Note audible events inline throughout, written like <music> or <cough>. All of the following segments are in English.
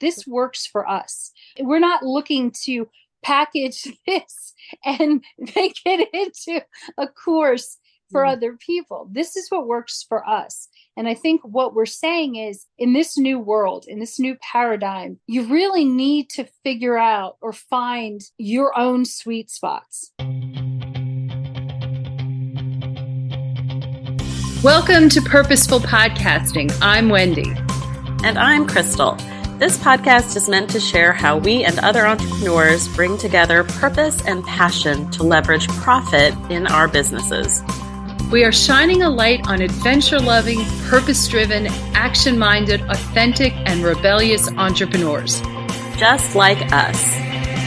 this works for us. We're not looking to package <laughs> this and <laughs> make it into a course for mm. other people. This is what works for us. And I think what we're saying is in this new world, in this new paradigm, you really need to figure out or find your own sweet spots. Welcome to Purposeful Podcasting. I'm Wendy. And I'm Krystal. This podcast is meant to share how we and other entrepreneurs bring together purpose and passion to leverage profit in our businesses. We are shining a light on adventure loving, purpose driven, action minded, authentic, and rebellious entrepreneurs. Just like us.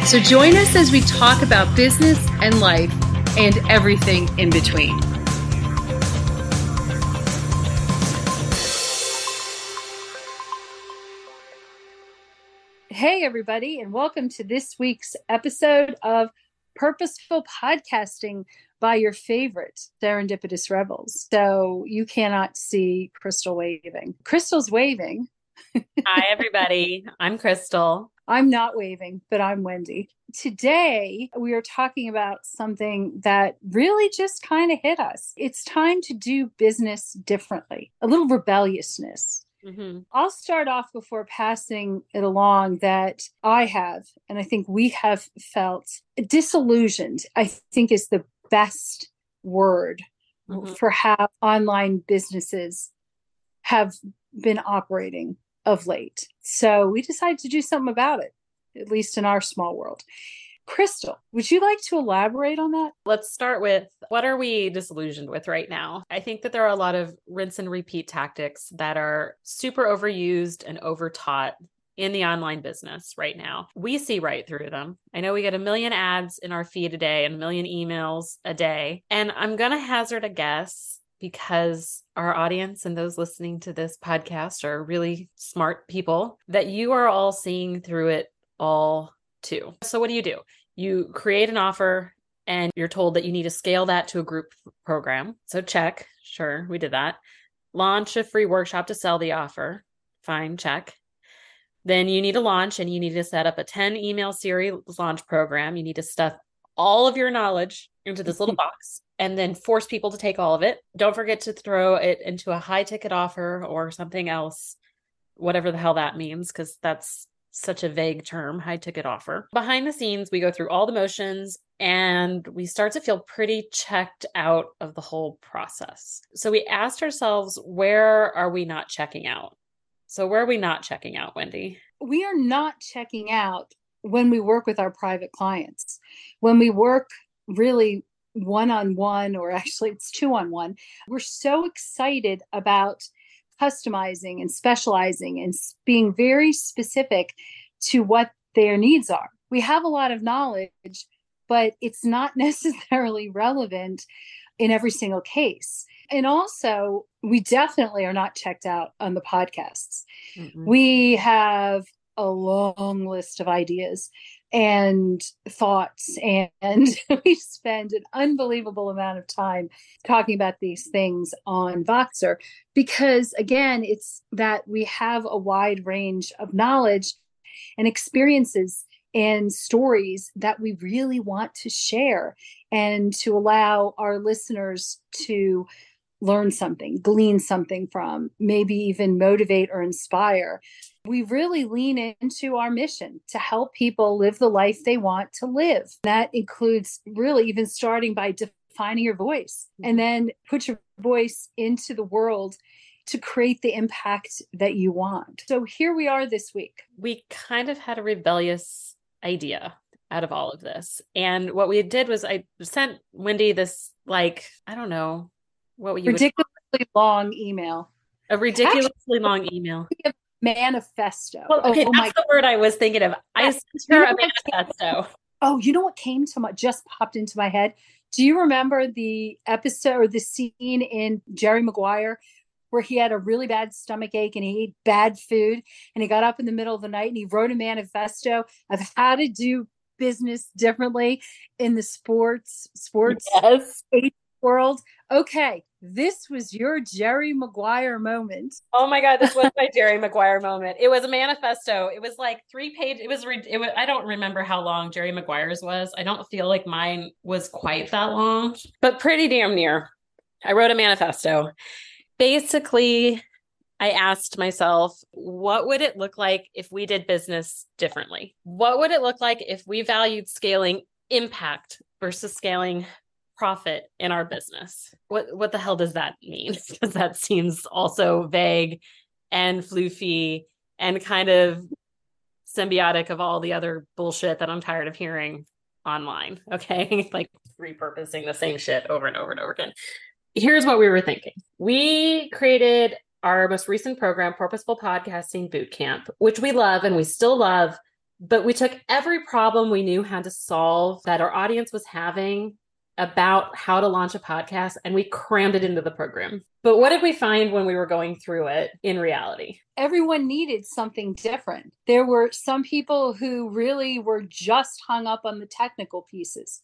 So join us as we talk about business and life and everything in between. Hey, everybody, and welcome to this week's episode of Purposeful Podcasting by your favorite serendipitous rebels. So you cannot see Krystal waving. Krystal's waving. Hi, everybody. I'm Krystal. I'm not waving, but I'm Wendy. Today, we are talking about something that really just kind of hit us. It's time to do business differently, a little rebelliousness. Mm-hmm. I'll start off before passing it along that I have, and I think we have felt disillusioned, I think is the best word mm-hmm. for how online businesses have been operating of late. So we decided to do something about it, at least in our small world. Krystal, would you like to elaborate on that? Let's start with what are we disillusioned with right now? I think that there are a lot of rinse and repeat tactics that are super overused and overtaught in the online business right now. We see right through them. I know we get a million ads in our feed a day and a million emails a day. And I'm going to hazard a guess because our audience and those listening to this podcast are really smart people that you are all seeing through it all too. So, what do you do? You create an offer and you're told that you need to scale that to a group program. So, check. Sure, we did that. Launch a free workshop to sell the offer. Fine, check. Then you need to launch and you need to set up a 10 email series launch program. You need to stuff all of your knowledge into this little <laughs> box and then force people to take all of it. Don't forget to throw it into a high ticket offer or something else, whatever the hell that means, because that's such a vague term, high ticket offer. Behind the scenes, we go through all the motions and we start to feel pretty checked out of the whole process. So we asked ourselves, where are we not checking out? So, where are we not checking out, Wendy? We are not checking out when we work with our private clients. When we work really one on one, or <laughs> actually it's two on one, we're so excited about customizing and specializing and being very specific to what their needs are. We have a lot of knowledge, but it's not <laughs> necessarily relevant in every single case. And also, we definitely are not checked out on the podcasts. Mm-hmm. We have a long list of ideas and thoughts and <laughs> we spend an unbelievable amount of time talking about these things on voxer because again it's that we have a wide range of knowledge and experiences and stories that we really want to share and to allow our listeners to learn something, glean something from, maybe even motivate or inspire. We really lean into our mission to help people live the life they want to live. That includes really even starting by defining your voice mm-hmm. and then put your voice into the world to create the impact that you want. So here we are this week. We kind of had a rebellious idea out of all of this. And what we did was I sent Wendy this like, I don't know, what you ridiculously would... long email. A ridiculously Actually, long email. Manifesto. Well, okay, oh, oh that's the word I was thinking of. I sent her a manifesto. Oh, you know what came to my just popped into my head? Do you remember the episode or the scene in Jerry Maguire where he had a really bad stomach ache and he ate bad food and he got up in the middle of the night and he wrote a manifesto of how to do business differently in the sports sports yes. world Okay, this was your Jerry Maguire moment. Oh my god, this was my <laughs> Jerry Maguire moment. It was a manifesto. It was like three page. It was. It was. I don't remember how long Jerry Maguire's was. I don't feel like mine was quite that long, but pretty damn near. I wrote a manifesto. Basically, I asked myself, what would it look like if we did business differently? What would it look like if we valued scaling impact versus scaling profit in our business? What what the hell does that mean? <laughs> Because that seems also vague and floofy and kind of symbiotic of all the other bullshit that I'm tired of hearing online. <laughs> Okay. <laughs> like repurposing the same shit over and over and over again. Here's what we were thinking. We created our most recent program, Purposeful Podcasting Bootcamp, which we love and we still love. But we took every problem we knew how to solve that our audience was having about how to launch a podcast and we crammed it into the program. But what did we find when we were going through it in reality? Everyone needed something different. There were some people who really were just hung up on the technical pieces.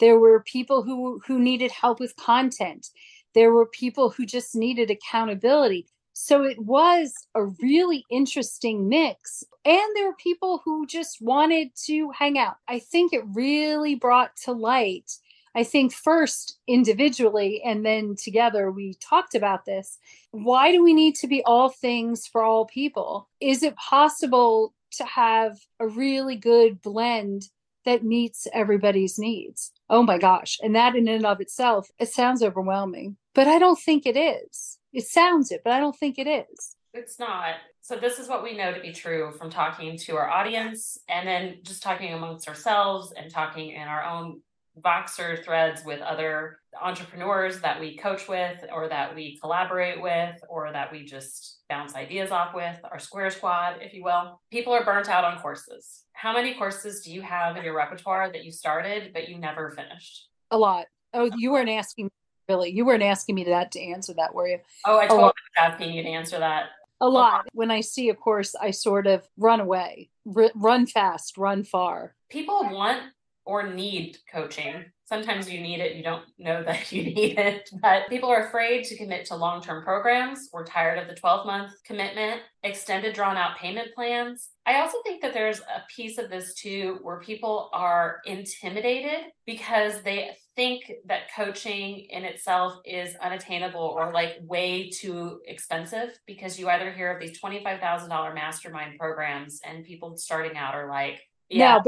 There were people who who needed help with content. There were people who just needed accountability. So it was a really interesting mix. And there were people who just wanted to hang out. I think it really brought to light, I think first individually and then together we talked about this. Why do we need to be all things for all people? Is it possible to have a really good blend that meets everybody's needs? Oh my gosh. And that in and of itself, it sounds overwhelming, but I don't think it is. It sounds it, but I don't think it is. It's not. So this is what we know to be true from talking to our audience and then just talking amongst ourselves and talking in our own Voxer threads with other entrepreneurs that we coach with or that we collaborate with or that we just bounce ideas off with, our square squad, if you will. People are burnt out on courses. How many courses do you have in your repertoire that you started but you never finished? A lot. Oh, you weren't asking really. You weren't asking me that to answer that, were you? Oh, I totally was asking you to answer that. A lot. When I see a course, I sort of run away, R- run fast, run far. People want or need coaching. Sometimes you need it, you don't know <laughs> that you need it, but people are afraid to commit to long term programs. We're tired of the 12 month commitment, extended drawn out payment plans. I also think that there's a piece of this too where people are intimidated because they think that coaching in itself is unattainable or like way too expensive because you either hear of these $25,000 mastermind programs and people starting out are like, yeah, no,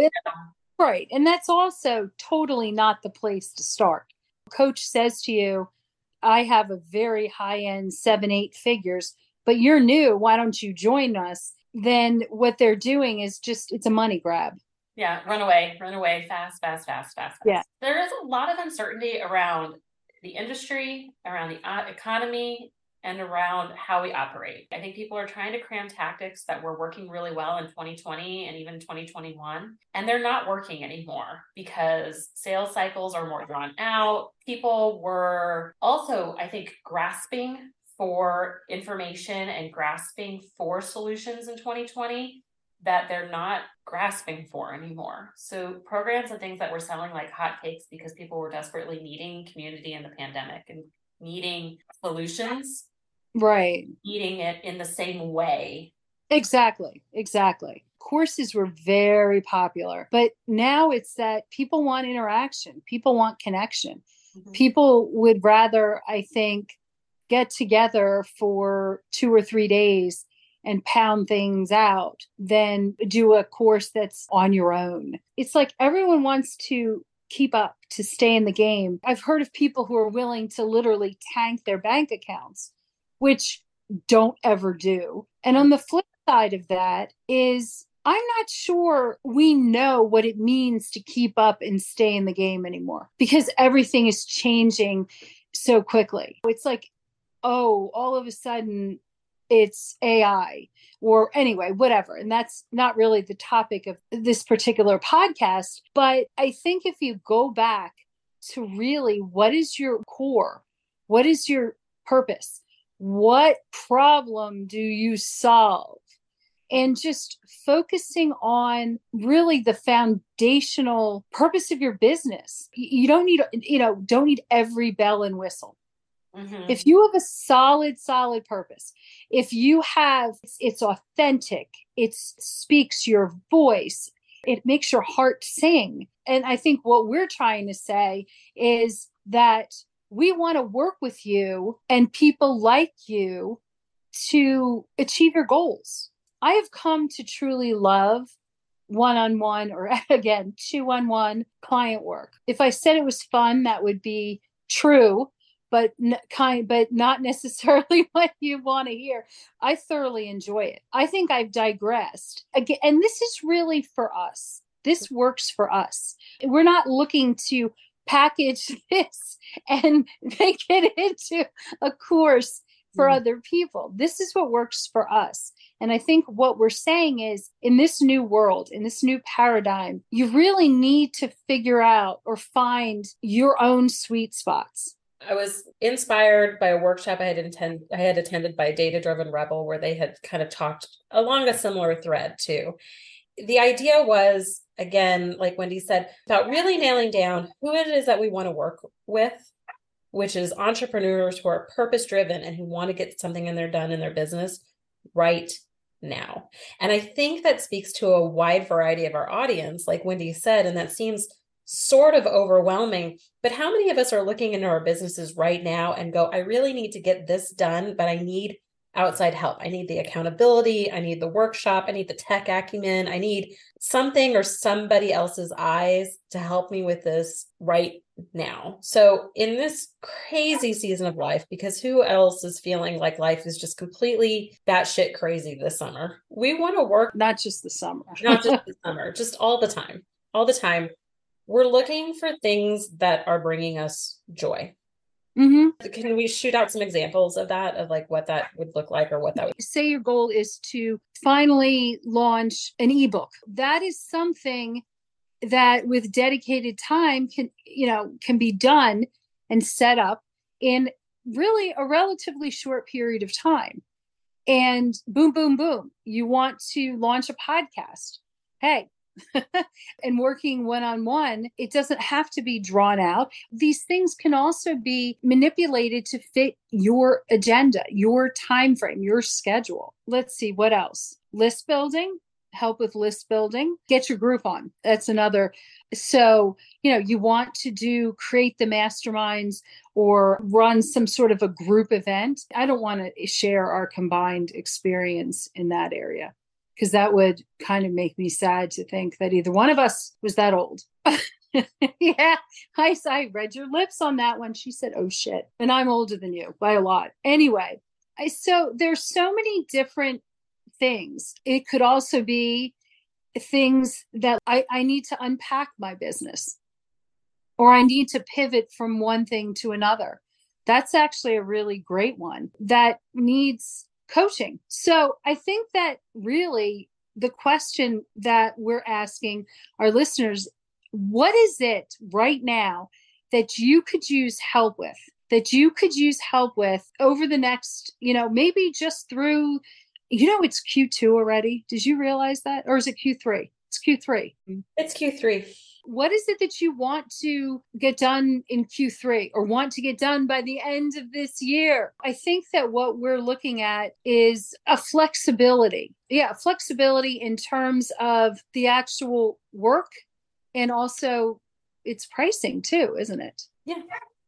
Right. And that's also totally not the place to start. Coach says to you, I have a very high end seven, eight figures, but you're new. Why don't you join us? Then what they're doing is just, it's a money grab. Yeah. Run away, run away fast, fast, fast, fast. fast. Yeah. There is a lot of uncertainty around the industry, around the uh, economy, and around how we operate. I think people are trying to cram tactics that were working really well in 2020 and even 2021, and they're not working anymore because sales cycles are more drawn out. People were also, I think, grasping for information and grasping for solutions in 2020 that they're not grasping for anymore. So programs and things that were selling like hotcakes because people were desperately needing community in the pandemic and needing solutions right. eating it in the same way. Exactly exactly. Courses were very popular but now it's that people want interaction people want connection. Mm-hmm. people would rather i think get together for two or three days and pound things out than do a course that's on your own. It's like everyone wants to keep up to stay in the game i've heard of people who are willing to literally tank their bank accounts which don't ever do. And on the flip side of that is I'm not sure we know what it means to keep up and stay in the game anymore because everything is changing so quickly. It's like, oh, all of a sudden it's AI or anyway, whatever. And that's not really the topic of this particular podcast. But I think if you go back to really what is your core? What is your purpose? what problem do you solve and just focusing on really the foundational purpose of your business you don't need you know don't need every bell and whistle Mm-hmm. If you have a solid, solid purpose, if you have, it's, it's authentic, it speaks your voice, it makes your heart sing. And I think what we're trying to say is that we want to work with you and people like you to achieve your goals. I have come to truly love one on one or <laughs> again, two on one client work. If I said it was fun, that would be true but kind but not <laughs> necessarily what you want to hear. I thoroughly enjoy it. I think i've digressed. Again and this is really for us. This works for us. We're not looking to package <laughs> this and <laughs> make it into a course for mm. other people. This is what works for us. And I think what we're saying is in this new world, in this new paradigm, you really need to figure out or find your own sweet spots. I was inspired by a workshop I had intend I had attended by Data Driven Rebel where they had kind of talked along a similar thread too. The idea was again, like Wendy said, about really nailing down who it is that we want to work with, which is entrepreneurs who are purpose driven and who want to get something in their done in their business right now. And I think that speaks to a wide variety of our audience, like Wendy said, and that seems sort of overwhelming. But how many of us are looking into our businesses right now and go, I really need to get this done, but I need outside help. I need the accountability. I need the workshop. I need the tech acumen. I need something or somebody else's eyes to help me with this right now. So, in this crazy season of life, because who else is feeling like life is just completely batshit crazy this summer? We want to work. Not just the summer. not just <laughs> the summer, just all the time. All the time we're looking for things that are bringing us joy. Mm-hmm. Can we shoot out some examples of that, of like what that would look like or what that would say? Your goal is to finally launch an ebook. That is something that with dedicated time can, you know, can be done and set up in really a relatively short period of time. And boom, boom, boom, you want to launch a podcast. Hey, <laughs> and working one on one, it doesn't have to be drawn out. These things can also be manipulated to fit your agenda, your time frame, your schedule. Let's see what else. List building, help with list building, get your group on. That's another. So, you know, you want to do create the masterminds or run some sort of a group event. I don't want to share our combined experience in that area because that would kind of make me sad to think that either one of us was that old. <laughs> yeah, I, I read your lips on that one. She said, "Oh shit," and I'm older than you by a lot. Anyway, I, so there's so many different things. It could also be things that I, I need to unpack my business, or I need to pivot from one thing to another. That's actually a really great one that needs coaching. So I think that really the question that we're asking our listeners what is it right now that you could use help with? That you could use help with over the next, you know, maybe just through, you know, it's Q2 already. Did you realize that? Or is it Q3? It's Q3. It's Q3 what is it that you want to get done in Q3 or want to get done by the end of this year? I think that what we're looking at is a flexibility. Yeah, flexibility in terms of the actual work and also its pricing too, isn't it? Yeah.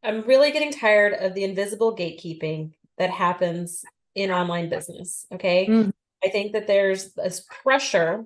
I'm really getting tired of the invisible gatekeeping that happens in online business. Okay. Mm. I think that there's this pressure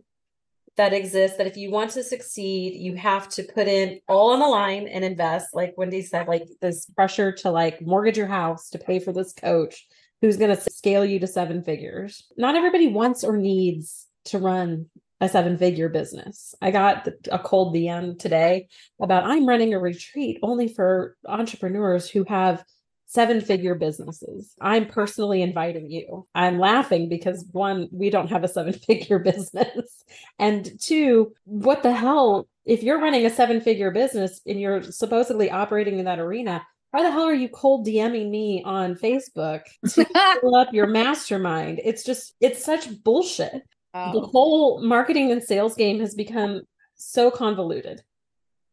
that exists that if you want to succeed, you have to put in all on the line and invest. Like Wendy said, like this pressure to like mortgage your house to pay for this coach who's going to scale you to seven figures. Not everybody wants or needs to run a seven figure business. I got a cold DM today about I'm running a retreat only for entrepreneurs who have seven figure businesses. I'm personally inviting you. I'm laughing because one, we don't have a seven figure <laughs> business. And two, what the hell? If you're running a seven figure business and you're supposedly operating in that arena, why the hell are you cold DMing me on Facebook to <laughs> fill up your mastermind? It's just, it's such bullshit. Oh. The whole marketing and sales game has become so convoluted.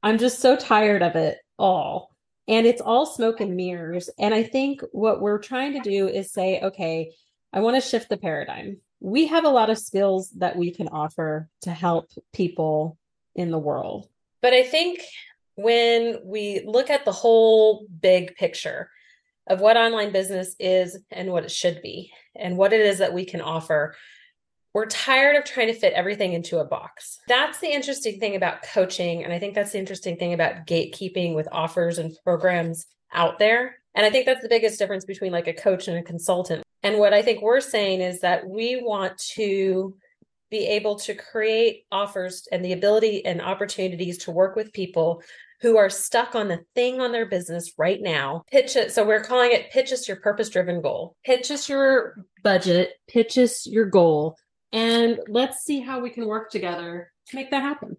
I'm just so tired of it all. And it's all smoke and mirrors. And I think what we're trying to do is say, okay, I want to shift the paradigm. We have a lot of skills that we can offer to help people in the world. But I think when we look at the whole big picture of what online business is and what it should be and what it is that we can offer, we're tired of trying to fit everything into a box. That's the interesting thing about coaching. And I think that's the interesting thing about gatekeeping with offers and programs out there. And I think that's the biggest difference between like a coach and a consultant. And what I think we're saying is that we want to be able to create offers and the ability and opportunities to work with people who are stuck on the thing on their business right now. Pitch it. So we're calling it pitch us your purpose driven goal. Pitch us your budget, pitch us your goal, and let's see how we can work together to make that happen.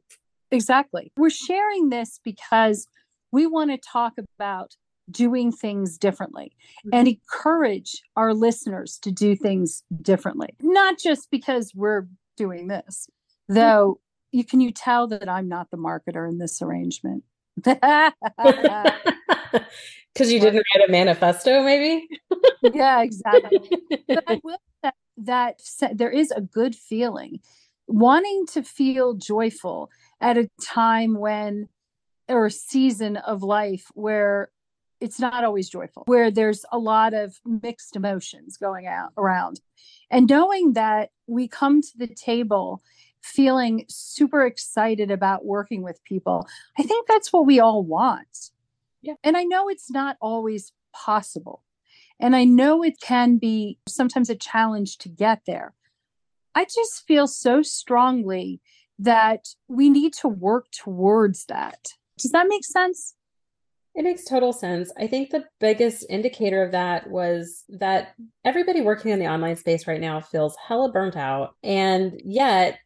Exactly. We're sharing this because we want to talk about doing things differently mm-hmm. and encourage our listeners to do things differently. Not just because we're doing this, though you can you tell that I'm not the marketer in this arrangement. <laughs> <laughs> Because you didn't write a manifesto, maybe? yeah, exactly. <laughs> but I will say that there is a good feeling. Wanting to feel joyful at a time when or a season of life where it's not always joyful where there's a lot of mixed emotions going out around. And knowing that we come to the table feeling super excited about working with people i think that's what we all want. Yeah. And i know it's not always possible and I know it can be sometimes a challenge to get there. I just feel so strongly that we need to work towards that. Does that make sense? It makes total sense. I think the biggest indicator of that was that everybody working in the online space right now feels hella burnt out. And yet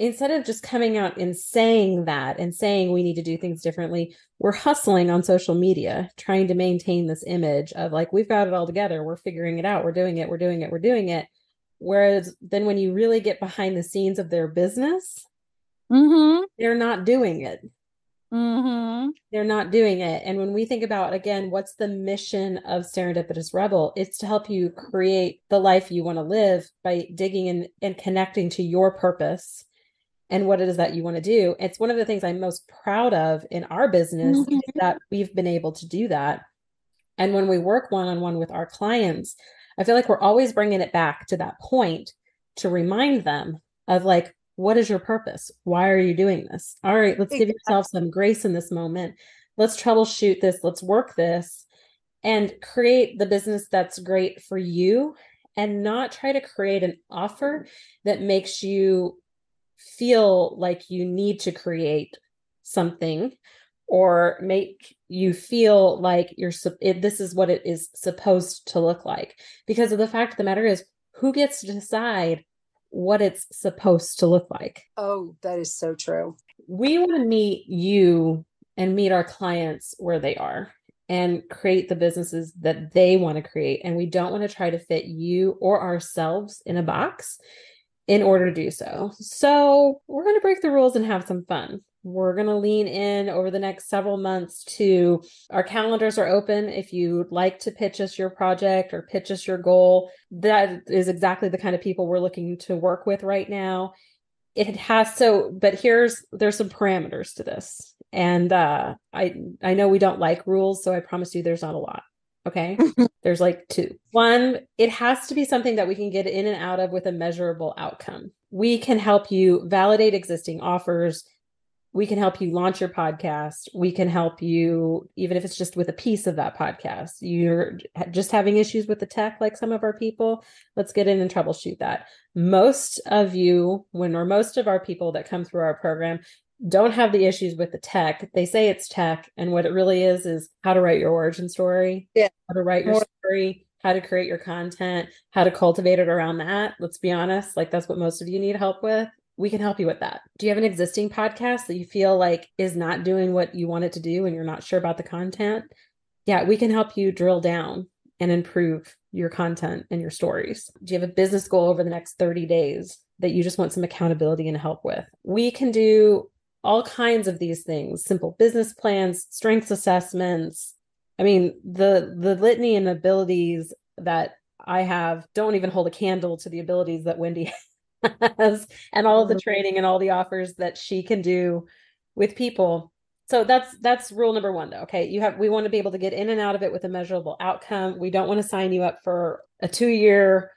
instead of just coming out and saying that and saying we need to do things differently, we're hustling on social media, trying to maintain this image of like, we've got it all together. We're figuring it out. We're doing it. We're doing it. We're doing it. Whereas then when you really get behind the scenes of their business, mm-hmm. they're not doing it. Mm-hmm. They're not doing it. And when we think about, again, what's the mission of Serendipitous Rebel? It's to help you create the life you want to live by digging in and connecting to your purpose and what it is that you want to do. It's one of the things I'm most proud of in our business mm-hmm. that we've been able to do that. And when we work one on one with our clients, I feel like we're always bringing it back to that point to remind them of like, what is your purpose? Why are you doing this? All right, let's give yourself some grace in this moment. Let's troubleshoot this. Let's work this and create the business that's great for you and not try to create an offer that makes you feel like you need to create something or make you feel like you're it, this is what it is supposed to look like. Because of the fact of the matter is who gets to decide what it's supposed to look like? Oh that is so true. We want to meet you and meet our clients where they are and create the businesses that they want to create. And we don't want to try to fit you or ourselves in a box in order to do so. So, we're going to break the rules and have some fun. We're going to lean in over the next several months to our calendars are open. If you'd like to pitch us your project or pitch us your goal, that is exactly the kind of people we're looking to work with right now. It has so, but here's there's some parameters to this. And uh I I know we don't like rules, so I promise you there's not a lot. Okay. Mm-hmm. There's like two. One, it has to be something that we can get in and out of with a measurable outcome. We can help you validate existing offers. We can help you launch your podcast. We can help you, even if it's just with a piece of that podcast. You're just having issues with the tech, like some of our people. Let's get in and troubleshoot that. Most of you, when or most of our people that come through our program, don't have the issues with the tech. They say it's tech, and what it really is is how to write your origin story, yeah, how to write your story, how to create your content, how to cultivate it around that. Let's be honest, like that's what most of you need help with. We can help you with that. Do you have an existing podcast that you feel like is not doing what you want it to do and you're not sure about the content? Yeah, we can help you drill down and improve your content and your stories. Do you have a business goal over the next 30 days that you just want some accountability and help with? We can do all kinds of these things simple business plans, strengths assessments, I mean, the the litany and abilities that I have don't even hold a candle to the abilities that Wendy <laughs> has and all of the mm-hmm. training and all the offers that she can do with people. So that's that's rule number 1 though. Okay, you have we want to be able to get in and out of it with a measurable outcome. We don't want to sign you up for a 2-year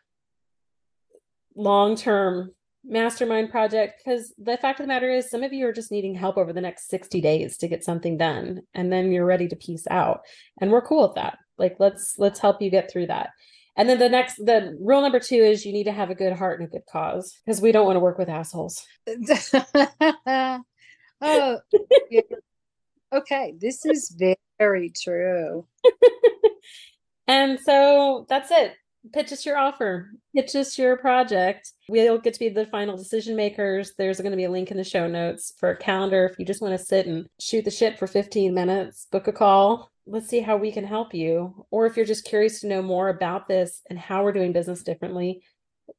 long-term mastermind project because the fact of the matter is some of you are just needing help over the next 60 days to get something done and then you're ready to peace out. And we're cool with that. Like let's let's help you get through that. And then the next the rule number two is you need to have a good heart and a good cause because we don't want to work with assholes. <laughs> Oh yeah. okay this is very true. <laughs> And so that's it pitch us your offer, pitch us your project. We'll get to be the final decision makers. There's going to be a link in the show notes for a calendar. If you just want to sit and shoot the shit for 15 minutes, book a call. Let's see how we can help you. Or if you're just curious to know more about this and how we're doing business differently,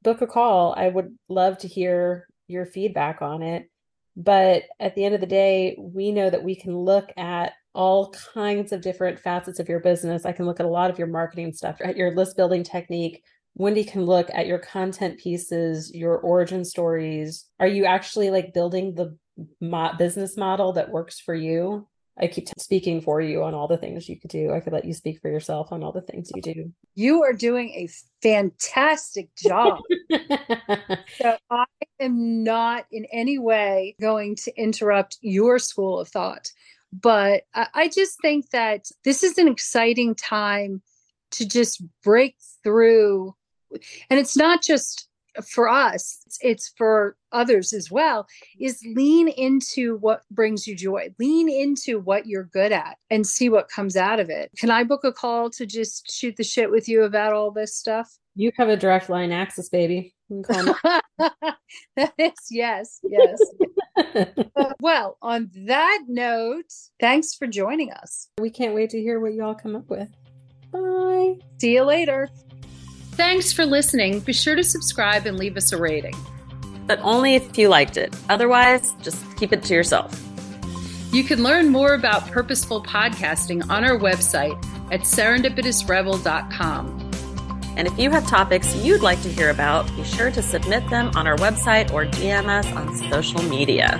book a call. I would love to hear your feedback on it. But at the end of the day, we know that we can look at all kinds of different facets of your business. I can look at a lot of your marketing stuff, at your list building technique. Wendy can look at your content pieces, your origin stories. Are you actually like building the mo- business model that works for you? I keep speaking for you on all the things you could do. I could let you speak for yourself on all the things you do. You are doing a fantastic job. <laughs> so I am not in any way going to interrupt your school of thought. But I just think that this is an exciting time to just break through. And it's not just for us, it's for others as well, is lean into what brings you joy. Lean into what you're good at and see what comes out of it. Can I book a call to just shoot the shit with you about all this stuff? You have a direct line access, baby. <laughs> that is yes, yes. <laughs> well, on that note, thanks for joining us. We can't wait to hear what y'all come up with. Bye. See you later. Thanks for listening. Be sure to subscribe and leave us a rating. But only if you liked it. Otherwise, just keep it to yourself. You can learn more about purposeful podcasting on our website at serendipitousrebel.com. And if you have topics you'd like to hear about, be sure to submit them on our website or DM us on social media.